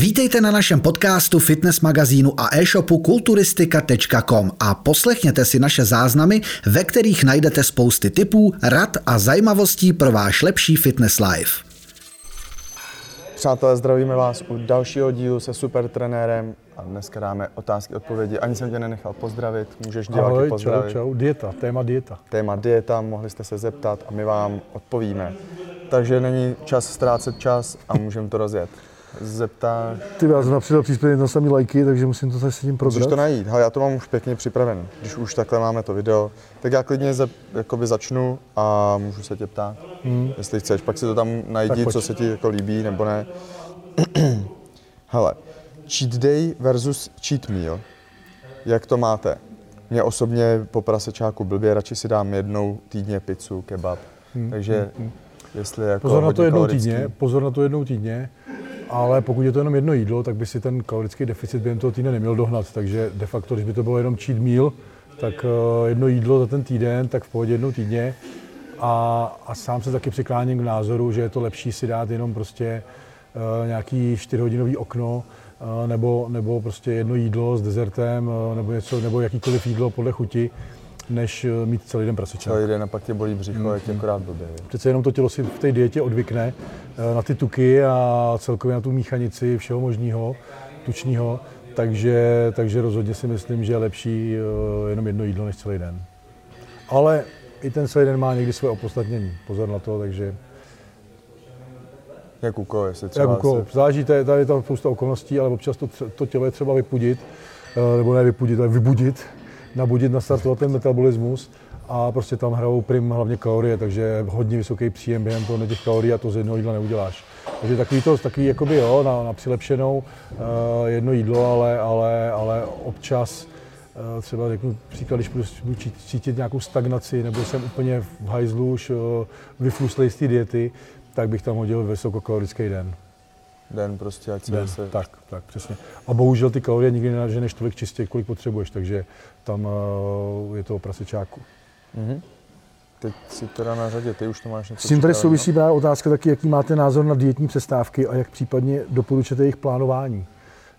Vítejte na našem podcastu, fitness magazínu a e-shopu kulturistika.com a poslechněte si naše záznamy, ve kterých najdete spousty tipů, rad a zajímavostí pro váš lepší fitness life. Přátelé, zdravíme vás u dalšího dílu se super trenérem a dneska dáme otázky, odpovědi. Ani jsem tě nenechal pozdravit, můžeš diváky Ahoj, pozdravit. čau, čau, dieta, téma dieta. Téma dieta, mohli jste se zeptat a my vám odpovíme. Takže není čas ztrácet čas a můžeme to rozjet. Zeptáš, Ty já jsem napřidal příspěvek na samý lajky, takže musím to zase s tím můžeš probrat. to najít. Hele, já to mám už pěkně připravený. Když už takhle máme to video, tak já klidně ze, jakoby začnu a můžu se tě ptát, hmm. jestli chceš. Pak si to tam najdi, co se ti jako líbí nebo ne. Hele, cheat day versus cheat meal. Jak to máte? Mě osobně po prasečáku blbě, radši si dám jednou týdně pizzu, kebab. Hmm, Takže jestli jako Pozor na to jednou kalorický- týdně, pozor na to jednou týdně, ale pokud je to jenom jedno jídlo, tak by si ten kalorický deficit během toho týdne neměl dohnat. Takže de facto, když by to bylo jenom cheat meal, tak eh, jedno jídlo za ten týden, tak v pohodě jednou týdně. A, a sám se taky přikláním k názoru, že je to lepší si dát jenom prostě uh, nějaký 4-hodinový okno, uh, nebo, nebo prostě jedno jídlo s dezertem, nebo, něco, nebo jakýkoliv jídlo podle chuti, než eh, mít celý den prasečák. Celý den a pak tě bolí břicho, Hmm, je ti akorát blbě. Přece jenom to tělo si v té dietě odvykne eh, na ty tuky a celkově na tu míchanici všeho možného, tučného, takže, takže rozhodně si myslím, že je lepší eh, jenom jedno jídlo než celý den. Ale i ten celý den má někdy své opodstatnění, pozor na to, takže Jak u koho, jestli jak třeba u koho, se- záleží, tady je tam spousta okolností, ale občas to, to tělo je třeba vypudit, nebo ne vypudit, ale vybudit, nabudit, nastartovat ten metabolismus a prostě tam hrajou prim hlavně kalorie, takže hodně vysoký příjem během toho těch kalorií a to z jednoho jídla neuděláš. Takže takový to, takový jakoby jo, na, na přilepšenou eh, jedno jídlo, ale, ale, ale občas eh, třeba řeknu příklad, když budu budu cí- cítit nějakou stagnaci nebo jsem úplně v hajzlu už eh, vyfluslej z té diety, tak bych tam hodil vysokokalorický den. Den prostě, ať se den. se... Tak, tak, přesně. A bohužel ty kalorie nikdy nenaženeš tolik čistě, kolik potřebuješ, takže tam eh, je to o prasečáku. Mhm. Teď si teda na řadě, ty už to máš něco S tím tady souvisí právě otázka taky, jaký máte názor na dietní přestávky a jak případně doporučujete jejich plánování.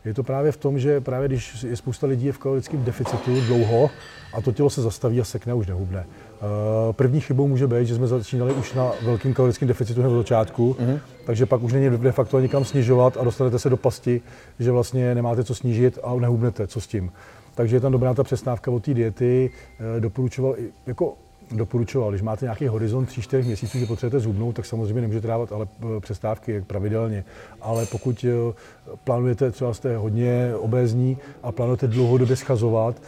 Je to právě v tom, že právě když je spousta lidí je v kalorickém deficitu dlouho a to tělo se zastaví a sekne a už nehubne. Eh, První chybou může být, že jsme začínali už na velkém kalorickém deficitu hned od začátku, Mhm. takže pak už není de facto nikam snižovat a dostanete se do pasti, že vlastně nemáte co snížit a nehubnete, co s tím. Takže je tam dobrá ta přestávka od té diety. Eh, Doporučoval, i- jako doporučoval, když máte nějaký horizont 3-4 měsíců, že potřebujete zhubnout, tak samozřejmě nemůžete dávat ale eh, přestávky pravidelně. Ale pokud eh, plánujete, třeba jste hodně obézní a plánujete dlouhodobě schazovat,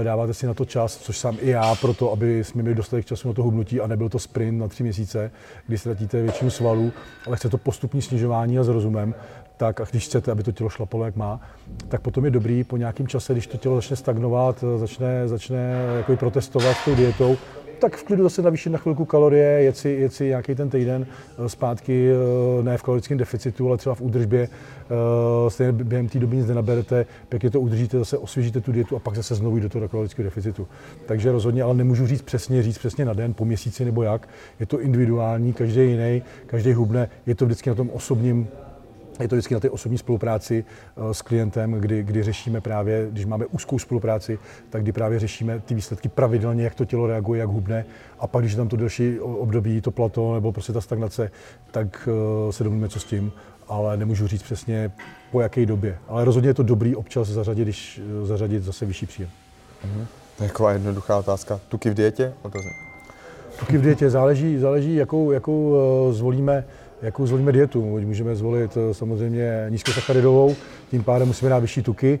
eh, dáváte si na to čas, což sám i já, proto, aby jsme měli dostatek času na to hubnutí a nebyl to sprint na tři měsíce, kdy ztratíte většinu svalů, ale chce to postupní snižování a s rozumem, tak a když chcete, aby to tělo šlapalo, jak má, tak potom je dobrý po nějakém čase, když to tělo začne stagnovat, začne, začne jako protestovat s tou dietou, tak v klidu zase navýšit na chvilku kalorie, jet si, jet si nějaký ten týden eh, zpátky, eh, ne v kalorickém deficitu, ale třeba v údržbě, eh, stejně během té doby nic nenaberete, pěkně to udržíte, zase osvěžíte tu dietu a pak zase znovu do toho kalorického deficitu. Takže rozhodně, ale nemůžu říct přesně, říct přesně na den, po měsíci nebo jak. Je to individuální, každý jiný, každý hubne, je to vždycky na tom osobním je to vždycky na té osobní spolupráci eh, s klientem, kdy, kdy řešíme právě, když máme úzkou spolupráci, tak kdy právě řešíme ty výsledky pravidelně, jak to tělo reaguje, jak hubne. A pak, když je tam to delší období, to plato nebo prostě ta stagnace, tak eh, se domluvíme, co s tím. Ale nemůžu říct přesně po jaké době. Ale rozhodně je to dobrý občas zařadit, když eh, zařadit zase vyšší příjem. Je taková jednoduchá otázka. Tuky v dietě? Otázka. Tuky v dietě záleží, záleží jakou, jakou zvolíme, jakou zvolíme dietu. Můžeme zvolit eh, samozřejmě nízkosacharidovou, tím pádem musíme dát vyšší tuky,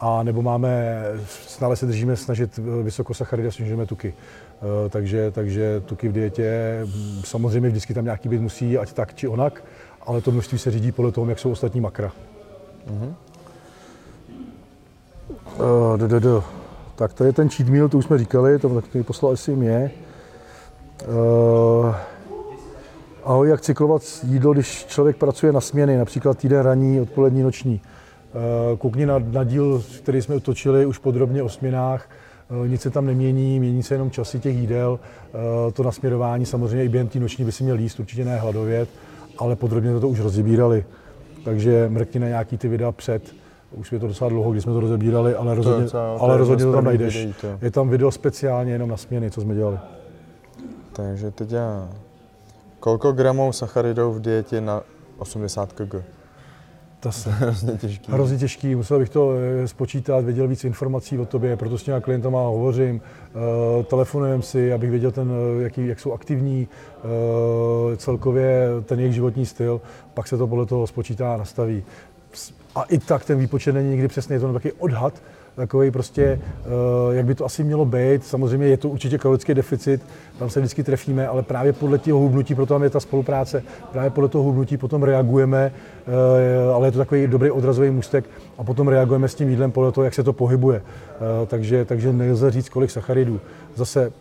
a nebo máme, stále se držíme snažit eh, vysokosacharidy a snižujeme tuky. Eh, Takže, takže tuky v dietě, mm, samozřejmě vždycky tam nějaký být musí, ať tak či onak, ale to množství se řídí podle toho, jak jsou ostatní makra. Uh, do, do, do. Tak to je ten cheat meal, to už jsme říkali, to taky poslal asi mě. Uh, ahoj, jak cyklovat jídlo, když člověk pracuje na směny, například týden ranní, odpolední, noční. Uh, koukni na, na díl, který jsme točili už podrobně o směnách, Uh, nic se tam nemění, mění se jenom časy těch jídel. Uh, To nasměrování samozřejmě i během té noční by si měl jíst, určitě ne hladovět, ale podrobně to už rozebírali. takže mrkni na nějaký ty videa před, už je to docela dlouho, když jsme to rozebírali, ale rozhodně, to ale je rozhodně to tam najdeš. videí, to. Je tam video speciálně jenom na směny, co jsme dělali. Takže teď já... Kolko gramů sacharidů v dietě na 80 kg? To se Hrozně těžký. hrozně těžký, musel bych to eh, spočítat, věděl víc informací o tobě, proto s těma klientama hovořím, uh, telefonujeme si, abych věděl, ten, eh, jaký, jak jsou aktivní, celkově ten jejich životní styl, pak se to podle toho spočítá a nastaví. A i tak ten výpočet není nikdy přesný, je to taky odhad, takový prostě, uh, jak by to asi mělo být. Samozřejmě je to určitě kalorický deficit, tam se vždycky trefíme, ale právě podle toho hubnutí, proto tam je ta spolupráce, právě podle toho hubnutí potom reagujeme, uh, ale je to takový dobrý odrazový můstek a potom reagujeme s tím jídlem podle toho, jak se to pohybuje. Uh, takže, takže nelze říct, kolik sacharidů. Zase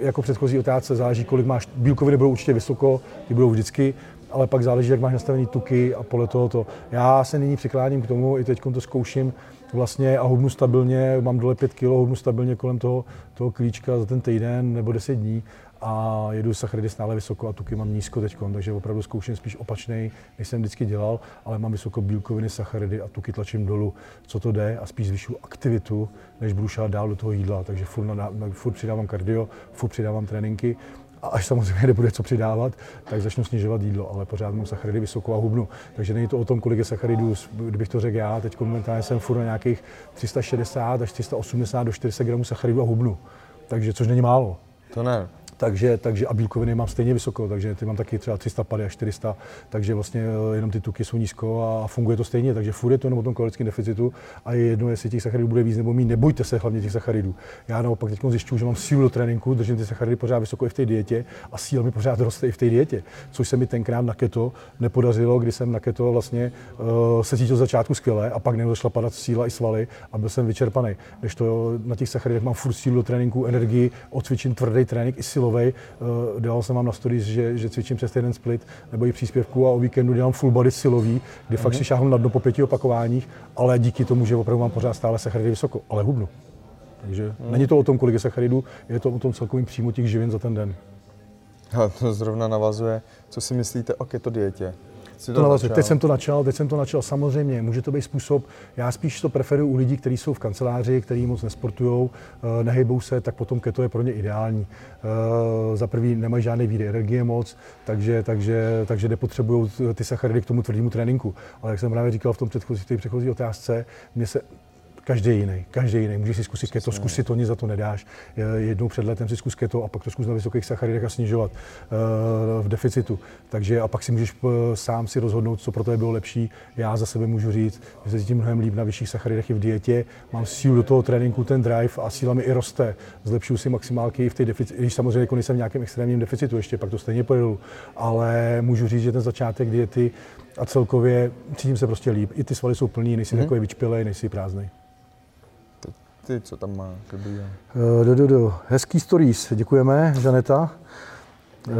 jako předchozí otázce záleží, kolik máš, bílkoviny budou určitě vysoko, ty budou vždycky, ale pak záleží, jak máš nastavený tuky a podle toho to. Já se nyní přikláním k tomu, i teď to zkouším vlastně a hubnu stabilně, mám dole 5 kg, hubnu stabilně kolem toho, toho klíčka za ten týden nebo 10 dní a jedu sacharidy stále vysoko a tuky mám nízko teď, takže opravdu zkouším spíš opačnej, než jsem vždycky dělal, ale mám vysoko bílkoviny, sacharidy a tuky tlačím dolů, co to jde? A spíš zvyšuju aktivitu, než budu šát dál do toho jídla, takže furt, na, furt přidávám kardio, furt přidávám tréninky a až samozřejmě nebude co přidávat, tak začnu snižovat jídlo, ale pořád mám sacharidy vysoko a hubnu. Takže není to o tom, kolik je sacharidů, kdybych to řekl já, teď momentálně jsem furt na nějakých 360 až 380 do 400 gramů sacharidů a hubnu. Takže, což není málo. To ne. Takže, takže a bílkoviny mám stejně vysoko, takže ty mám taky třeba 350 až 400, takže vlastně eh, jenom ty tuky jsou nízko a funguje to stejně, takže furt je to jenom o tom kalorickém deficitu a je jedno, jestli těch sacharidů bude víc nebo méně, nebojte se hlavně těch sacharidů. Já naopak teď zjišťuju, že mám sílu do tréninku, držím ty sacharidy pořád vysoko i v té dietě a síla mi pořád roste i v té dietě, což se mi tenkrát na keto nepodařilo, kdy jsem na keto vlastně uh, se cítil začátku skvěle a pak začala padat síla i svaly a byl jsem vyčerpaný. Když to na těch sacharidech mám furt sílu do tréninku, energii, odcvičím tvrdý trénink i silový. Uh, dával jsem vám na stories, že, že cvičím přes jeden split nebo i příspěvku a o víkendu dělám full body silový, kdy fakt si šáhnu na dno po pěti opakováních, ale díky tomu, že opravdu mám pořád stále sacharidy vysoko, ale hubnu. Takže není to o tom, kolik je sacharidů, je to o tom celkovým příjmu těch živin za ten den. A to zrovna navazuje. Co si myslíte o keto dietě? Jsi To navazuje. Teď jsem to načal, teď jsem to načal. Samozřejmě, může to být způsob, já spíš to preferuji u lidí, kteří jsou v kanceláři, kteří moc nesportují, eh, nehejbou se, tak potom keto je pro ně ideální. Eh, Za prvý nemají žádné výdy energie moc, takže, takže, takže nepotřebují ty sacharidy k tomu tvrdému tréninku. Ale jak jsem právě říkal v tom předchozí, v té předchozí otázce, mě se Každý jiný, každý jiný. Můžeš si zkusit keto, zkusit to, nic za to nedáš. Je- Jednou před letem si zkus keto a pak to zkus na vysokých sacharidech a snižovat eh, v deficitu. Takže a pak si můžeš eh, sám si rozhodnout, co pro tebe bylo lepší. Já za sebe můžu říct, že se cítím mnohem líp na vyšších sacharidech i v dietě. Mám sílu do toho tréninku, ten drive a síla mi i roste. Zlepšuju si maximálky i v té deficitu, když samozřejmě jako nejsem v nějakém extrémním deficitu ještě, pak to stejně pojedu. Ale můžu říct, že ten začátek diety a celkově cítím se prostě líp. I ty svaly jsou plný, nejsi mm-hmm. takový vyčpělej, nejsi prázdnej. Ty, co tam má? Uh, do, do, do. Hezký stories, děkujeme, Žaneta. Uh,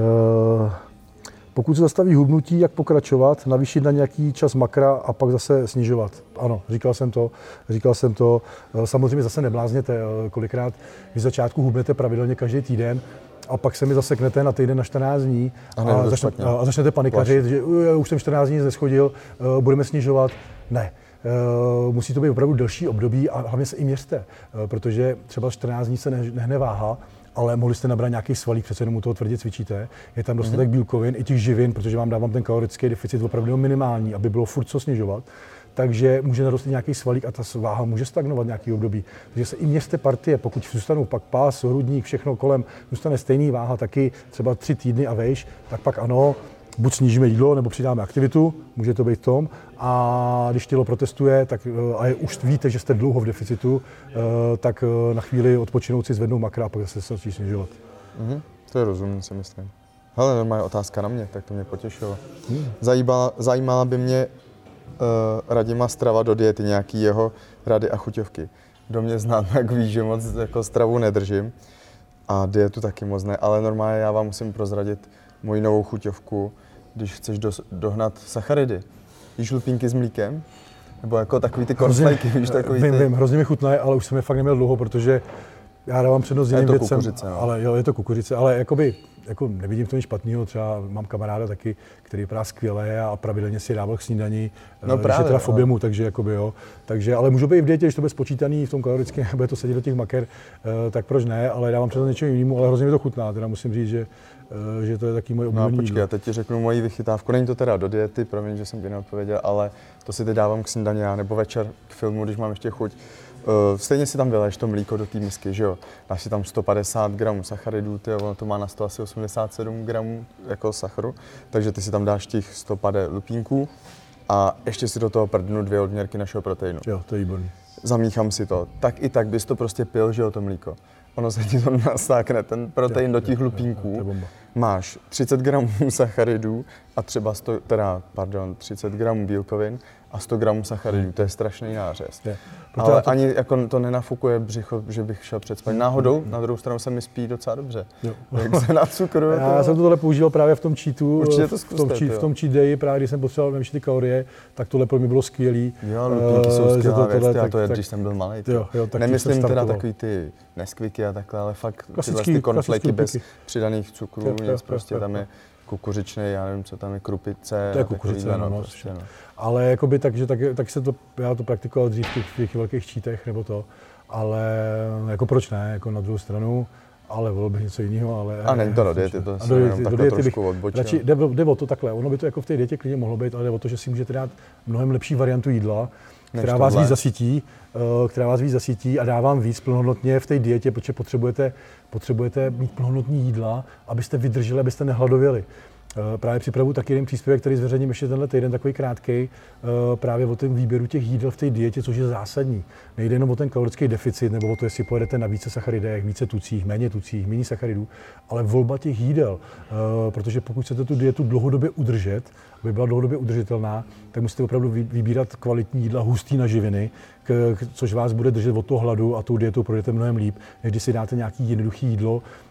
pokud se zastaví hubnutí, jak pokračovat, navýšit na nějaký čas makra a pak zase snižovat. Ano, říkal jsem to, říkal jsem to. Eh, Samozřejmě zase neblázněte, kolikrát vy začátku hubnete pravidelně každý týden, a pak se mi zaseknete na týden na 14 dní A a, začne, a začnete panikařit, že "Uj, já už jsem 14 dní neschodil, eh, budeme snižovat. Ne. Eh, Musí to být opravdu delší období a hlavně se i měřte, eh, protože třeba 14 dní se ne- nehne váha, ale mohli jste nabrat nějaký svalík, přece jenom u toho tvrdě cvičíte. Je tam dostatek bílkovin i těch živin, protože vám dávám ten kalorický deficit opravdu minimální, aby bylo furt co snižovat. Takže může narostlit nějaký svalík a ta váha může stagnovat nějaký období. Takže se i měřte partie, pokud zůstanou pak pás, hrudník, všechno kolem, zůstane stejný váha taky třeba tři týdny a vejš, tak pak ano, buď snížíme jídlo, nebo přidáme aktivitu, může to být tom. A když tělo protestuje, tak eh, a je, už víte, že jste dlouho v deficitu, eh, tak eh, na chvíli odpočinout si zvednou makra a pak zase se začít snižovat. Mhm. To je rozumný, si myslím. Hele, normálně otázka na mě, tak to mě potěšilo. Hmm. Zajímala, zajímala by mě uh, Radima strava do diety, nějaký jeho rady a chuťovky. Kdo mě zná, tak ví, že moc jako stravu nedržím a dietu taky moc ne, ale normálně já vám musím prozradit moji novou chuťovku, když chceš dos, dohnat sacharidy. Jíš lupínky s mlíkem? Nebo jako takový ty korslajky, víš, takový vím, ty... vím, hrozně mi chutnají, ale už jsem je fakt neměl dlouho, protože Já dávám přednost jiným to věcem, kukuřice, no. ale jo, je to kukuřice, ale jakoby, jako nevidím v tom nic špatného, třeba mám kamaráda taky, který vypadá skvěle a pravidelně si dával k snídani, No eh, právě, že teda v ale- objemu, takže jakoby jo. Takže, ale můžu být i v dietě, když to bude spočítaný v tom kalorickém, bude to sedět do těch maker, eh, tak proč ne, ale dávám přednost něčemu jinému, ale hrozně mi to chutná, teda musím říct, že, eh, že to je taky moje No a oblíbený počkej, já teď ti řeknu moji vychytávku. Není to teda do diety, promiň, že jsem ti neodpověděl, ale to si teď dávám k snídani já, nebo večer k filmu, když mám ještě chuť. Uh, stejně si tam vyleješ to mlíko do té misky, že jo? Dáš si tam 150 gramů sacharidů, ty, ono to má na 100 asi 87 gramů jako sacharu, takže ty si tam dáš těch 150 lupínků a ještě si do toho prdnu dvě odměrky našeho proteinu. Jo, to je výborný. Zamíchám si to. Tak i tak bys to prostě pil, že jo, to mlíko. Ono se ti to nasákne, ten protein do těch je lupínků bomba. máš 30 gramů sacharidů a třeba 100, teda, pardon, 30 gramů bílkovin a 100 gramů sacharidů. To je strašný nářez. Je. Proto Ale to- ani jako to nenafukuje břicho, že bych šel před spaním. Náhodou, na druhou stranu se mi spí docela dobře. Jo. Jak se na cukru. Já jsem to tohle používal právě v tom cheatu, Určitě to v, tom zkuste, cheat, v tom cheat day, právě když jsem potřeboval vymýšlet ty kalorie, tak tohle pro mě bylo skvělý. Jo, lupínky jsou Eh, skvělá to věc, tohle, já tak- to je, tak- když jsem byl malý. Jo, jo, tak Nemyslím teda takový ty neskviky a takhle, ale fakt Klasický- tyhle ty konfleky bez přidaných cukrů, nic prostě tam je kukuřičný, já nevím, co tam je, krupice. To je kukuřice, no, no, prostě, no. Ale jakoby tak, že tak, tak se to, já to praktikoval dřív v těch, v těch velkých čítech nebo to, ale jako proč ne, jako na druhou stranu, ale volil bych něco jiného, ale... A není to do diety, to do diety- do takhle diety trošku bych odbočil. Radši, jde, jde, o to takhle, ono by to jako v té dietě klidně mohlo být, ale jde o to, že si můžete dát mnohem lepší variantu jídla, která vás víc zasytí, eh, která vás víc zasytí a dá vám víc plnohodnotně v té dietě, protože potřebujete, potřebujete mít plnohodnotní jídla, abyste vydrželi, abyste nehladověli. Eh, Právě připravu taky jeden příspěvek, který zveřejním ještě tenhle týden, takový krátký, právě o tom výběru těch jídel v té dietě, což je zásadní. Nejde jenom o ten kalorický deficit, nebo o to, jestli pojedete na více sacharidech, více tucích, méně tucích, méně sacharidů, ale volba těch jídel. Eh, Protože pokud chcete tu dietu dlouhodobě udržet, aby byla dlouhodobě udržitelná, tak musíte opravdu vy- vybírat kvalitní jídla, hustý na živiny, což vás bude držet od toho hladu a tou dietou projdete mnohem líp, než když si dáte nějaký jednoduchý jídlo, eh,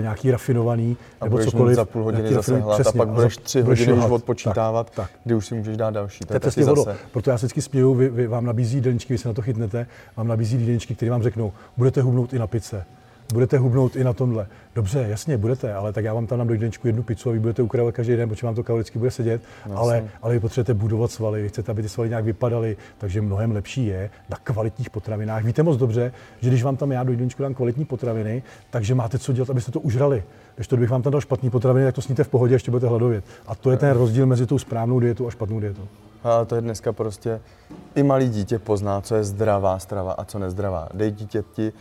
nějaký rafinovaný, A nebo cokoliv. za půl hodiny zase rafinovaný- hlad a přesně, pak za- budeš tři budeš hodiny už odpočítávat, Tak, tak. kdy už si můžeš dát další. To je přesně ono. zase. Proto já se vždycky směju, vy, vy, vám nabízí jídelníčky, vy se na to chytnete, vám nabízí jídelníčky, které vám řeknou, budete hubnout i na pice. Budete hubnout i na tomhle. Dobře, jasně, budete, ale tak já vám tam dám do jídelníčku jednu pizzu a vy budete ukrávat každý den, protože vám to kaloricky bude sedět, No, ale, ale vy potřebujete budovat svaly, vy chcete, aby ty svaly nějak vypadaly, takže mnohem lepší je na kvalitních potravinách. Víte moc dobře, že když vám tam já do jídelníčku dám kvalitní potraviny, takže máte co dělat, abyste to užrali. Když to, kdybych vám tam dal špatný potraviny, tak to sníte v pohodě, ještě budete hladovět. A to je ten rozdíl mezi tou správnou dietou a špatnou dietou. Ale to je dneska prostě, i malý dítě pozná, co je zdravá strava a co nezdravá. Dej dítěti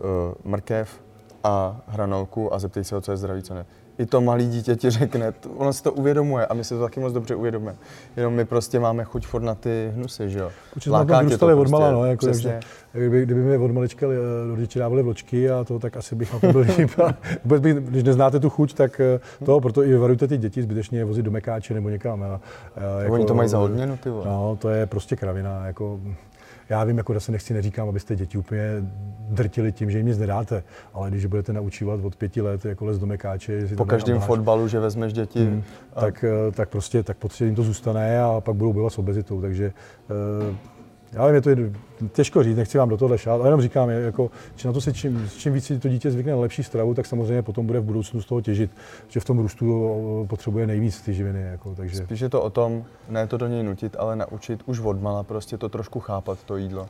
uh, mrkev a hranolku a zeptej se ho, co je zdravý, co ne. I to malý dítě ti řekne, t- ono si to uvědomuje a my si to taky moc dobře uvědomujeme. Jenom my prostě máme chuť furt na ty hnusy, že jo. Určitě jsme vyrůstali od prostě, mala, no, jako, přesně. takže, kdyby, kdyby mi od malička eh, rodiče dávali vločky a to, tak asi bych na to byl líp. Vůbec bych, když neznáte tu chuť, tak eh, to, proto i varujte ty děti zbytečně je vozit do mekáče nebo někam. A, a, Oni to mají za odměnu, ty vole. No, to je prostě kravina. Jako, já vím, jako zase nechci, neříkám, abyste děti úplně drtili tím, že jim nic nedáte, ale když budete naučívat od pěti let jako les do mekáče, jestli Po každém fotbalu, že vezmeš děti, Hmm, tak, eh, tak prostě tak prostě jim to zůstane a pak budou bojovat s obezitou. Takže eh, já vím, je to je těžko říct, nechci vám do toho šát, ale jenom říkám, je, jako, že na to se čím, čím víc to dítě zvykne na lepší stravu, tak samozřejmě potom bude v budoucnu z toho těžit, že v tom růstu potřebuje nejvíc ty živiny. Jako, takže Spíš je to o tom, ne to do něj nutit, ale naučit už odmala prostě to trošku chápat, to jídlo.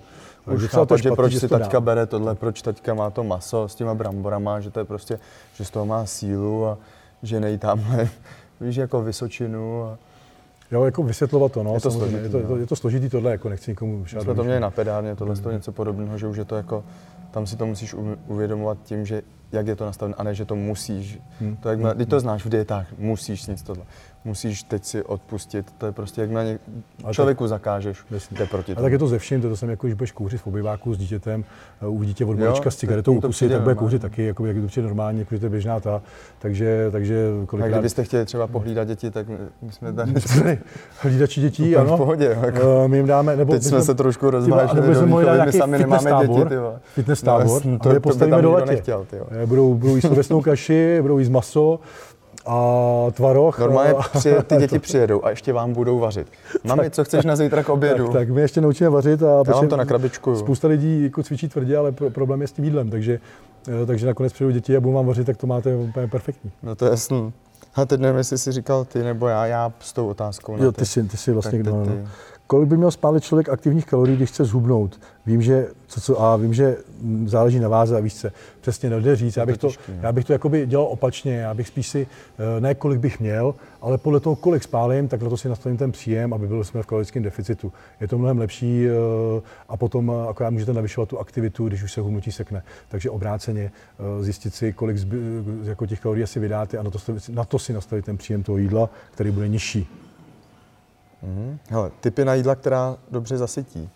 Už to chápat, že špatný, proč že si to taťka bere tohle, proč taťka má to maso s těma bramborama, že to je prostě, že z toho má sílu a že nej tamhle, víš, jako Vysočinu. A jo, jako vysvětlovat to, no, Je to složitý, je, to, je, to, no. je to složitý tohle, jako nechci nikomu šát jsme to měli na pedárně, tohle je něco podobného, že už je to jako, tam si to musíš uvědomovat tím, že jak je to nastavené, a ne, že to musíš. Hmm. To jak, ty to znáš v dietách, musíš sníst tohle. Musíš teď si odpustit, to je prostě, jak na ně, tak- člověku zakážeš, Jasně. jde proti A tomu. tak je to ze vším, to, to jsem jako, když budeš kouřit v obyváku s dítětem, uh, uvidí dítě od malička s tak cigaretou ukusí, přijde tak bude kouřit taky, jako, jak je to přijde normálně, jako, že to je běžná ta. Takže, takže A kolikrát... kdybyste chtěli třeba pohlídat děti, tak my- jsme tady Hlídači dětí, ano. v pohodě. Jako. Eh, My jim dáme, nebo Teď jsme se trošku rozvážili my sami nemáme děti, fitness No, tábor, a to- je postavíme tam do letě. Ty. Eh, Budou, budou jíst ovesnou kaši, budou jíst maso a tvaroh. Normálně a, přije, ty děti přijedou a ještě vám budou vařit. Mami, co chceš na zítra k obědu? tak, tak my ještě naučíme vařit a Já vám to na krabičku. spousta lidí jako cvičí tvrdě, ale pro, problém je s tím jídlem, takže, eh, takže nakonec přijdou děti a budou vám vařit, tak to máte úplně perfektní. No to je jasný. A teď nevím, jestli jsi říkal ty nebo já, já s tou otázkou. Jo, ty jsi, ty jsi vlastně kdo, ty- no. ty. Kolik by měl spálit člověk aktivních kalorií, když chce zhubnout? Vím, že, co, co, a vím, že záleží na váze a víš co, přesně nejde říct. Já bych to, těžký, no. já bych to jakoby dělal opačně, já bych spíš si, eh, ne kolik bych měl, ale podle toho, kolik spálím, tak na to si nastavím ten příjem, aby byl jsme v kalorickém deficitu. Je to mnohem lepší eh, a potom eh, akorát můžete navyšovat tu aktivitu, když už se hubnutí sekne. Takže obráceně zjistit si, kolik zby, jako těch kalorií asi vydáte a na to, na to si nastavit ten příjem toho jídla, který bude nižší. Mhm. Hele, typy na jídla, která dobře zasytí.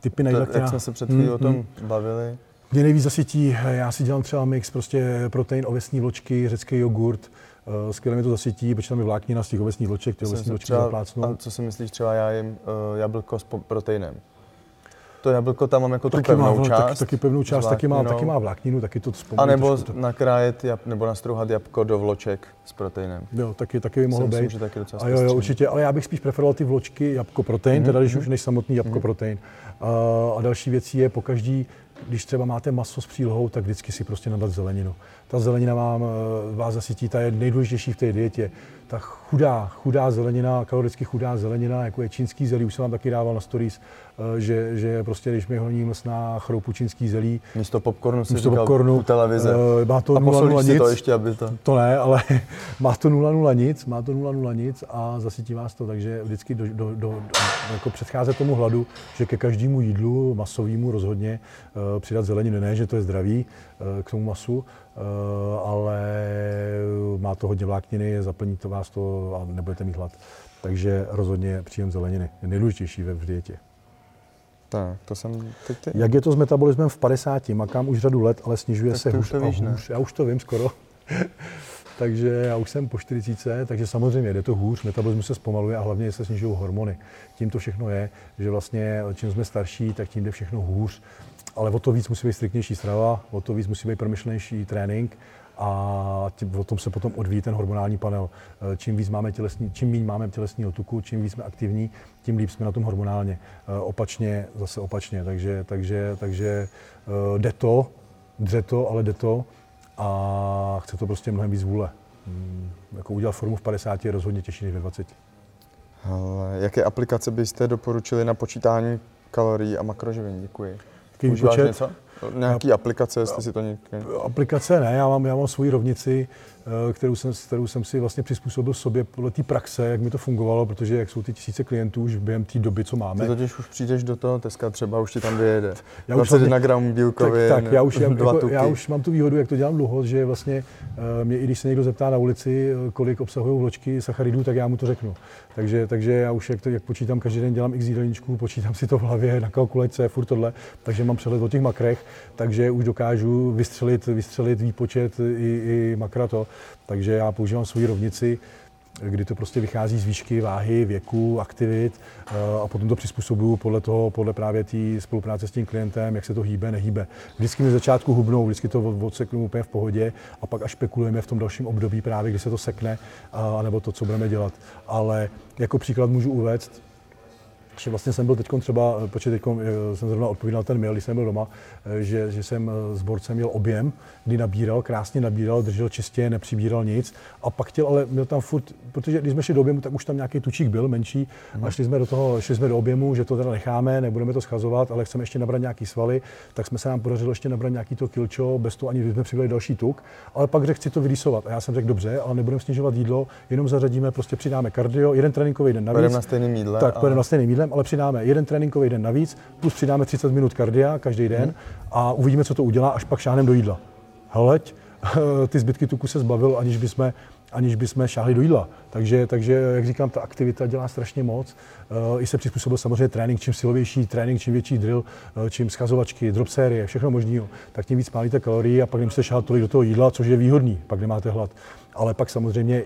Typy na jídla, jak která... jsme se před chvílí Mm, o tom mm. bavili. Mě nejvíc zasytí, já si dělám třeba mix, prostě protein, ovesní vločky, řecký jogurt, eh, skvěle mi to zasytí, protože tam je vláknina z těch ovesních vloček, ty ovesní vločky zaplácnou. A co si myslíš, třeba já jim uh, jablko s proteinem. To jablko tam mám jako tu Taky má, pevnou vl- část. taky, taky pevnou část, taky má, taky má vlákninu, taky to vzpomíná. A nebo nakrájet jab, nebo nastrouhat jabko do vloček s proteinem. Jo, taky, taky by mohlo myslím, být. že taky docela A jo, jo, určitě, ale já bych spíš preferoval ty vločky jabko protein, Mhm, teda když mhm. už než samotný jabko protein. A, a další věcí je po každý, když třeba máte maso s přílohou, tak vždycky si prostě nadat zeleninu. Ta zelenina vám, eh, vás zasytí, ta je nejdůležitější v té dietě. Ta chudá, chudá zelenina, kaloricky chudá zelenina, jako je čínský zelí, už jsem vám taky dával na stories, že, že prostě když mi honí mlsná chroupu čínský zelí, Místo popcornu si místo říkal popcornu, u televize. eh, má to a 0,0 posolíš si nic. to ještě, aby to... To ne, ale má to 0,0 nic, má to 0,0 nic a zasytí vás to, takže vždycky do, do, do, do, jako předcházet tomu hladu, že ke každému jídlu masovému rozhodně uh, přidat zeleninu. Ne, že to je zdravý uh, k tomu masu, uh, ale má to hodně vlákniny, zaplní to vás to a nebudete mít hlad. Takže rozhodně příjem zeleniny je nejdůležitější ve v dietě. Tak, to jsem teď ty. Jak je to s metabolismem v 50? Makám už řadu let, ale snižuje Tak se hůř a víš, ne? hůř. Já už to vím skoro. takže já už jsem po 40, takže samozřejmě jde to hůř, metabolismus se zpomaluje a hlavně se snižují hormony. Tím to všechno je, že vlastně čím jsme starší, tak tím jde všechno hůř. Ale o to víc musí být striktnější strava, o to víc musí být promyšlenější trénink a tím, o tom se potom odvíjí ten hormonální panel. Eh, Čím víc máme tělesní, čím méně máme tělesního tuku, čím víc jsme aktivní, tím líp jsme na tom hormonálně. Eh, Opačně, zase opačně. Takže, takže, takže eh, jde to, dře to, ale jde to a chce to prostě mnohem víc vůle. Hmm, Jako udělat formu v 50 je rozhodně těžší než ve 20. Ale jaké aplikace byste doporučili na počítání kalorií a makroživin? Děkuji. Takový výpočet? něco? Nějaký aplikace, jestli si to někde... Aplikace ne, já mám, já mám svoji rovnici, kterou jsem, kterou jsem si vlastně přizpůsobil sobě podle té praxe, jak mi to fungovalo, protože jak jsou ty tisíce klientů už během té doby, co máme. Ty totiž už přijdeš do toho Teska, třeba už ti tam vyjede. Já už 21 hlavně- gramů bílkovin, tak, tak já, už, já, jako, já už mám tu výhodu, jak to dělám dlouho, že vlastně eh, mě, i když se někdo zeptá na ulici, eh, kolik obsahují vločky sacharidů, tak já mu to řeknu. Takže, takže já už, jak, to, jak počítám, každý den dělám x jídelníčků, počítám si to v hlavě na kalkulačce, furt tohle, takže mám přehled o těch makrech, takže už dokážu vystřelit, vystřelit výpočet i, i makra to. Takže já používám svoji rovnici, kdy to prostě vychází z výšky, váhy, věku, aktivit eh, a potom to přizpůsobuju podle toho, podle právě té spolupráce s tím klientem, jak se to hýbe, nehýbe. Vždycky mi začátku hubnou, vždycky to od- odseknu úplně v pohodě a pak až špekulujeme v tom dalším období právě, kdy se to sekne, a, nebo to, co budeme dělat. Ale jako příklad můžu uvést, že vlastně jsem byl teď třeba, eh, protože teď jsem zrovna odpovídal ten mail, když jsem byl doma, eh, že, že jsem eh, s borcem měl objem, kdy nabíral, krásně nabíral, držel čistě, nepřibíral nic a pak chtěl, ale měl tam furt, protože když jsme šli do objemu, tak už tam nějaký tučík byl menší a šli jsme do toho, šli jsme do objemu, že to teda necháme, nebudeme to schazovat, ale chceme ještě nabrat nějaký svaly, tak jsme se nám podařilo ještě nabrat nějaký to kilčo, bez toho ani jsme přidali další tuk, ale pak řekl, chci to vylísovat. A já jsem řekl, dobře, ale nebudeme snižovat jídlo, jenom zařadíme, prostě přidáme kardio, jeden tréninkový den navíc. Pojedeme na stejném jídle. Tak, a- na stejným jídlem, ale přidáme jeden tréninkový den navíc, plus přidáme 30 minut kardia každý den a uvidíme, co to udělá, až pak šáhneme do jídla. Hleď, ty zbytky tuku se zbavil, aniž bychom, aniž bychom šáhli do jídla. Takže, takže, jak říkám, ta aktivita dělá strašně moc. Eh, I se přizpůsobil samozřejmě trénink, čím silovější trénink, čím větší drill, eh, čím schazovačky, drop série, všechno možného, tak tím víc spálíte kalorii a pak nemusíte šáhat tolik do toho jídla, což je výhodný, pak nemáte hlad. Ale pak samozřejmě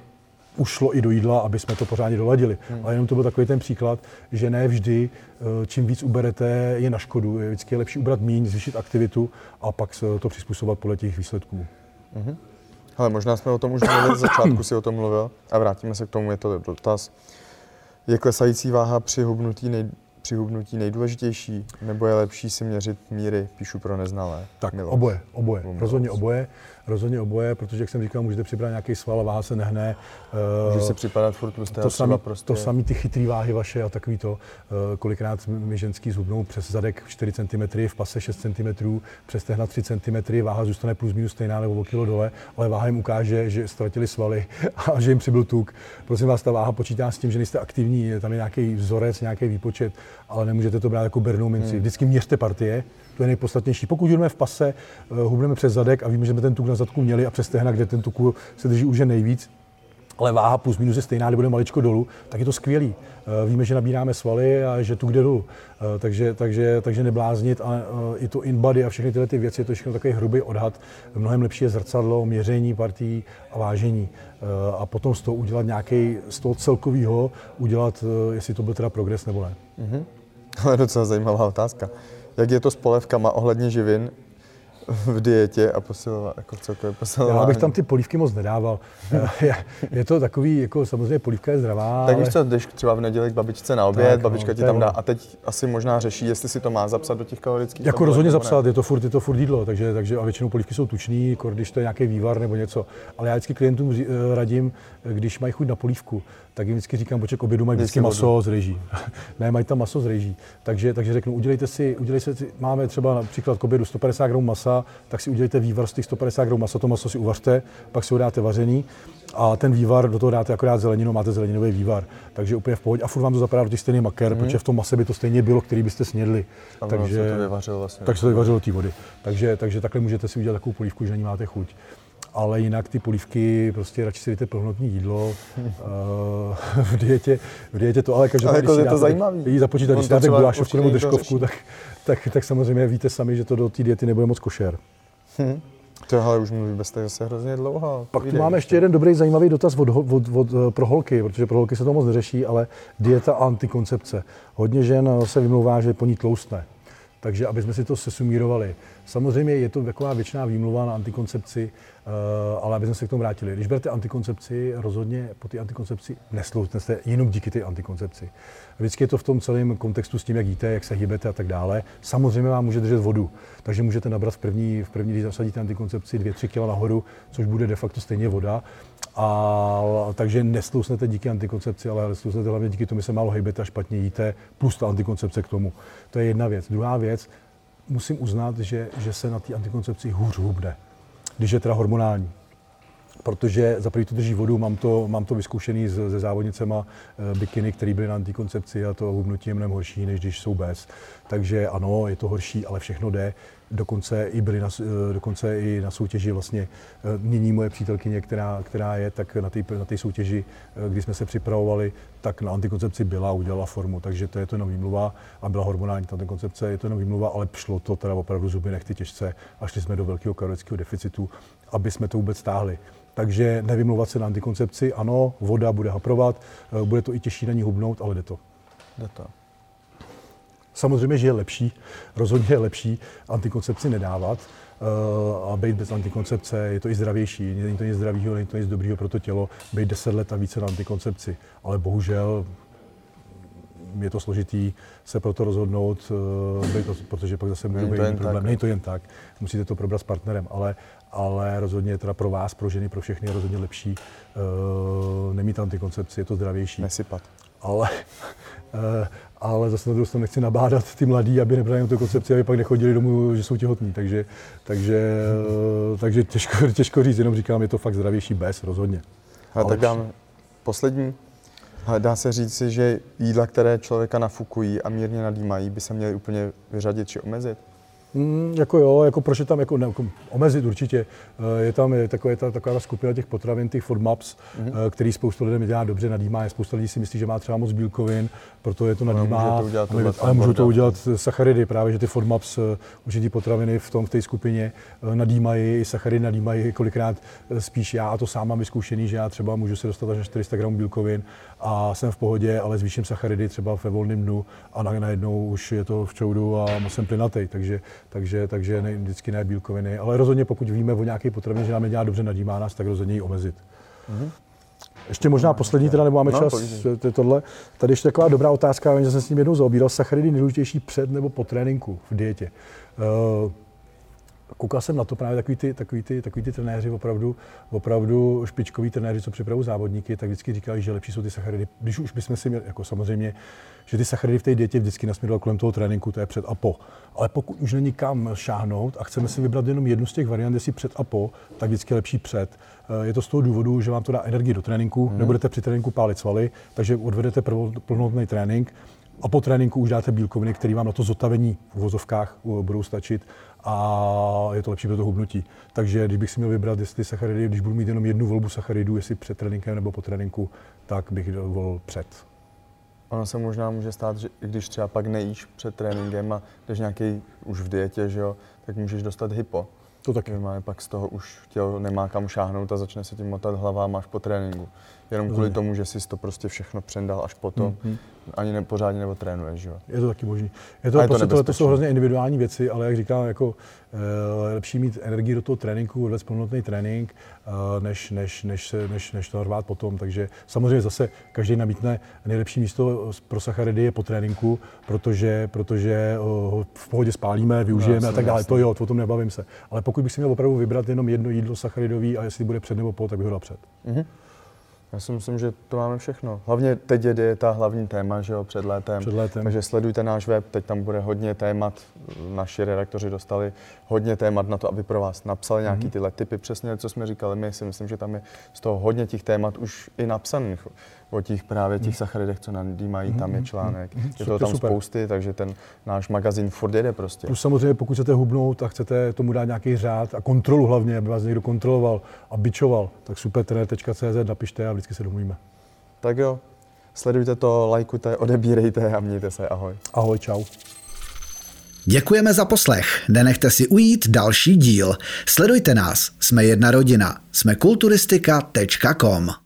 ušlo i do jídla, aby jsme to pořádně doladili. Hmm. Ale jenom to byl takový ten příklad, že ne vždy, eh, čím víc uberete, je na škodu. Je vždycky lepší ubrat míň, zvýšit aktivitu a pak se to přizpůsobovat podle těch výsledků. Ale možná jsme o tom už mluvili, z začátku si o tom mluvil a vrátíme se k tomu, je to dotaz. Je klesající váha při hubnutí nej, při hubnutí nejdůležitější, nebo je lepší si měřit míry, píšu pro neznalé? Tak Miloš. oboje, oboje, rozhodně oboje, rozhodně oboje, protože jak jsem říkal, můžete přibrat nějaký sval a váha se nehne. Může Eh, si připadat furt a to samý, prostě... to samý ty chytrý váhy vaše a takový to, eh, kolikrát my ženský zhubnou přes zadek 4 cm, v pase 6 cm, přes tehna 3 cm, váha zůstane plus minus stejná nebo o kilo dole, ale váha jim ukáže, že ztratili svaly a že jim přibyl tuk. Prosím vás, ta váha počítá s tím, že nejste aktivní, je tam je nějaký vzorec, nějaký výpočet, ale nemůžete to brát jako bernou minci. Hmm. Vždycky měřte partie, to je nejpodstatnější. Pokud jdeme v pase, eh, hubneme přes zadek a víme, že jsme ten tuk na zadku měli a přes tehna, kde ten tuk se drží už je nejvíc, ale váha plus minus je stejná, nebo maličko dolů, tak je to skvělý. Eh, Víme, že nabíráme svaly a že tu jde dolů. Eh, Takže, takže, takže nebláznit a eh, i to in-body a všechny tyhle ty věci, je to všechno takový hrubý odhad. Mnohem lepší je zrcadlo, měření partí a vážení. A potom z toho udělat nějaký, z toho celkového udělat, jestli to byl teda progres nebo ne. Ale docela zajímavá otázka. Jak je to s polevkama ohledně živin v dietě a posilování, jako celkově posilování? Já bych tam ty polívky moc nedával. Je, je to takový, jako samozřejmě polívka je zdravá, Tak ale... víš co, jdeš třeba v neděli k babičce na oběd, Tak, no, babička ti to je tam dá a teď asi možná řeší, jestli si to má zapsat do těch kalorických Jako rozhodně zapsat, je to furt, je to furt jídlo, takže, takže a většinou polívky jsou tučný, kor, když to je nějaký vývar nebo něco. Ale já vždycky klientům eh, radím, eh, když mají chuť na polívku, tak jim vždycky říkám, poček obědu mají vždycky si vodu. maso z rejží. ne, mají tam maso z rejží. Takže, takže řeknu, udělejte si, udělejte si, máme třeba například k obědu 150 gramů masa, tak si udělejte vývar z těch 150 gramů masa, to maso si uvařte, pak si ho dáte vařený a ten vývar do toho dáte akorát zeleninu, máte zeleninový vývar. Takže úplně v pohodě. A furt vám to zapadá do těch stejných maker, protože v tom mase by to stejně bylo, který byste snědli. A ono se to vyvařilo vlastně. Tak se to vyvařilo té vody. Takže, takže takhle můžete si udělat takovou polívku, že na ní máte chuť. Ale jinak ty polívky, prostě radši si dejte plnohodnotné jídlo. Eh, v, dietě, v dietě to ale každopádně, jako je to zajímavý. Jí započítat, když dáte gulášovku nebo držkovku, tak, tak, tak, samozřejmě víte sami, že to do té diety nebude moc košer. To ale už mluví bez toho zase hrozně dlouho. Pak tu máme ještě jeden dobrý zajímavý dotaz od, ho- od, od, eh, pro holky, protože pro holky se to moc neřeší, ale dieta a antikoncepce. Hodně žen eh, se vymlouvá, že po ní tloustne. Takže aby jsme si to sesumírovali. Samozřejmě je to taková většiná výmluva na antikoncepci, eh, ale aby jsme se k tomu vrátili. Když berete antikoncepci, rozhodně po té antikoncepci nesloutnete jenom díky té antikoncepci. Vždycky je to v tom celém kontextu s tím, jak jíte, jak se hýbete a tak dále. Samozřejmě vám může držet vodu, takže můžete nabrat v první, v první když zasadíte antikoncepci 2-3 kg nahoru, což bude de facto stejně voda. A, takže neslousnete díky antikoncepci, ale neslousnete hlavně díky tomu, že se málo hejbete a špatně jíte, plus ta antikoncepce k tomu. To je jedna věc. Druhá věc, musím uznat, že, že se na té antikoncepci hůř hubne, když je teda hormonální protože za prvý to drží vodu, mám to, mám to vyzkoušený se závodnicema eh, bikiny, které byly na antikoncepci a to hubnutí je mnohem horší, než když jsou bez. Takže ano, je to horší, ale všechno jde. Dokonce i, byli na, eh, dokonce i na soutěži vlastně eh, nyní moje přítelkyně, která, která je, tak na té na soutěži, kdy jsme se připravovali, tak na antikoncepci byla a udělala formu. Takže to je to jenom výmluva a byla hormonální ta antikoncepce, je to jenom výmluva, ale šlo to teda opravdu zuby nechty těžce a šli jsme do velkého kalorického deficitu, aby jsme to vůbec stáhli. Takže nevymlouvat se na antikoncepci, ano, voda bude haprovat, eh, bude to i těžší na ní hubnout, ale jde to. Jde to. Samozřejmě, že je lepší, rozhodně je lepší antikoncepci nedávat eh, a být bez antikoncepce, je to i zdravější, není to nic zdravého, není to nic dobrého pro to tělo, být 10 let a více na antikoncepci. Ale bohužel je to složitý se pro to rozhodnout, eh, protože pak zase může být problém. tak. Není to jen tak, musíte to probrat s partnerem, ale, ale rozhodně teda pro vás, pro ženy, pro všechny je rozhodně lepší uh, nemít antikoncepci, je to zdravější Nesypat. ale, eh, ale zase na druhou stranu nechci nabádat ty mladí, aby nebrali tu koncepci, aby pak nechodili domů, že jsou těhotní. Takže, takže, eh, takže těžko, těžko říct, jenom říkám, je to fakt zdravější bez, rozhodně. A Ale tak dám poslední. Ale dá se říci, že jídla, které člověka nafukují a mírně nadýmají, by se měly úplně vyřadit či omezit? Mm, jako jo, jako proč je tam jako, ne, jako omezit určitě. Eh, Je tam je takové, ta, taková ta skupina těch potravin, těch FODMAPs, mm-hmm. který spoustu lidem dělá dobře, nadýmá. je. Spousta lidí si myslí, že má třeba moc bílkovin, proto je to Ale nadýmá. může to udělat ale, ale můžou to udělat sacharidy, právě že ty FODMAPs, eh, určitý potraviny v tom v té skupině eh, nadýmají, i sacharidy nadýmají kolikrát eh, spíš já, a to sám mám vyzkoušený, že já třeba můžu se dostat až na 400 gramů bílkovin a jsem v pohodě, ale zvýším sacharidy třeba ve volném dnu a na- najednou už je to v čoudu a jsem plynatej. Takže, takže, takže ne, vždycky ne bílkoviny. Ale rozhodně pokud víme o nějaké potravině, že nám nedělá dobře, nadímá nás, tak rozhodně ji omezit. Mm-hmm. Ještě možná poslední, teda nebo máme no, čas, to je tohle. Tady ještě taková dobrá otázka, že jsem s ním jednou zaobíral. Sacharidy nejdůležitější před nebo po tréninku v dietě. Uh, koukal jsem na to právě takový ty, takový ty, takový ty trenéři, opravdu, opravdu špičkoví trenéři, co připravují závodníky, tak vždycky říkali, že lepší jsou ty sacharidy. Když už bychom si měli, jako samozřejmě, že ty sacharidy v té dietě vždycky nasměroval kolem toho tréninku, to je před a po. Ale pokud už není kam šáhnout a chceme si vybrat jenom jednu z těch variant, jestli před a po, tak vždycky je lepší před. Eh, je to z toho důvodu, že vám to dá energii do tréninku, hmm. nebudete při tréninku pálit svaly, takže odvedete plnohodnotný trénink a po tréninku už dáte bílkoviny, které vám na to zotavení v vozovkách eh, budou stačit a je to lepší pro to hubnutí. Takže když bych si měl vybrat, jestli sacharidy, když budu mít jenom jednu volbu sacharidů, jestli před tréninkem nebo po tréninku, tak bych volil před. Ono se možná může stát, že i když třeba pak nejíš před tréninkem a jdeš nějaký už v dietě, že jo, tak můžeš dostat hypo. To taky. Má pak z toho už tělo nemá kam šáhnout a začne se tím motat hlava a máš po tréninku. Jenom kvůli tomu, že jsi to prostě všechno přendal až potom. Mm-hmm ani ne, pořádně nebo trénuješ, že jo? Je to taky možné. Je to, je prostě, to, to jsou hrozně individuální věci, ale jak říkám, jako je lepší mít energii do toho tréninku, odvést plnotný trénink, než, než, než, než, než to rvát potom. Takže samozřejmě zase každý nabídne nejlepší místo pro sacharidy je po tréninku, protože, protože ho v pohodě spálíme, využijeme no, a tak dále. To jo, o tom nebavím se. Ale pokud bych si měl opravdu vybrat jenom jedno jídlo sacharidový a jestli bude před nebo po, tak bych ho dal před. Mm-hmm. Já si myslím, že to máme všechno. Hlavně teď je dieta hlavní téma, že jo, před létem. Před létem. Takže sledujte náš web, teď tam bude hodně témat, naši redaktoři dostali hodně témat na to, aby pro vás napsali nějaký mhm. tyhle typy, přesně co jsme říkali my, si myslím, že tam je z toho hodně těch témat už i napsaných o těch právě těch mhm. sacharidech, co nadýmají, tam je mhm. článek. Je toho tam super. spousty, takže ten náš magazín furt jede prostě. Plus samozřejmě, pokud chcete hubnout a chcete tomu dát nějaký řád a kontrolu hlavně, aby vás někdo kontroloval a bičoval, tak supertrener.cz napište a vždycky se domluvíme. Tak jo, sledujte to, lajkujte, odebírejte a mějte se. Ahoj. Ahoj, čau. Děkujeme za poslech. Nenechte si ujít další díl. Sledujte nás. Jsme jedna rodina. Jsme kulturistika.com.